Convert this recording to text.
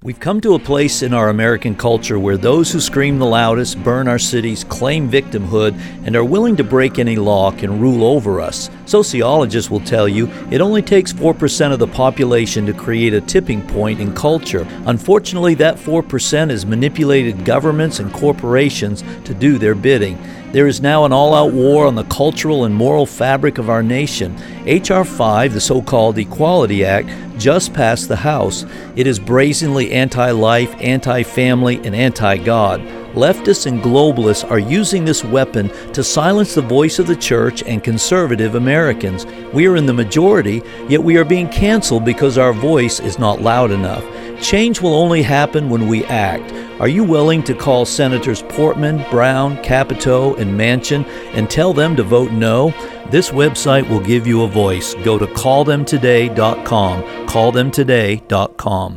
We've come to a place in our American culture where those who scream the loudest, burn our cities, claim victimhood, and are willing to break any law can rule over us. Sociologists will tell you it only takes 4% of the population to create a tipping point in culture. Unfortunately, that 4% has manipulated governments and corporations to do their bidding. There is now an all out war on the cultural and moral fabric of our nation. H.R. 5, the so called Equality Act, just passed the House. It is brazenly anti life, anti family, and anti God. Leftists and globalists are using this weapon to silence the voice of the church and conservative Americans. We are in the majority, yet we are being canceled because our voice is not loud enough. Change will only happen when we act. Are you willing to call Senators Portman, Brown, Capito, and Manchin and tell them to vote no? This website will give you a voice. Go to callthemtoday.com. Callthemtoday.com.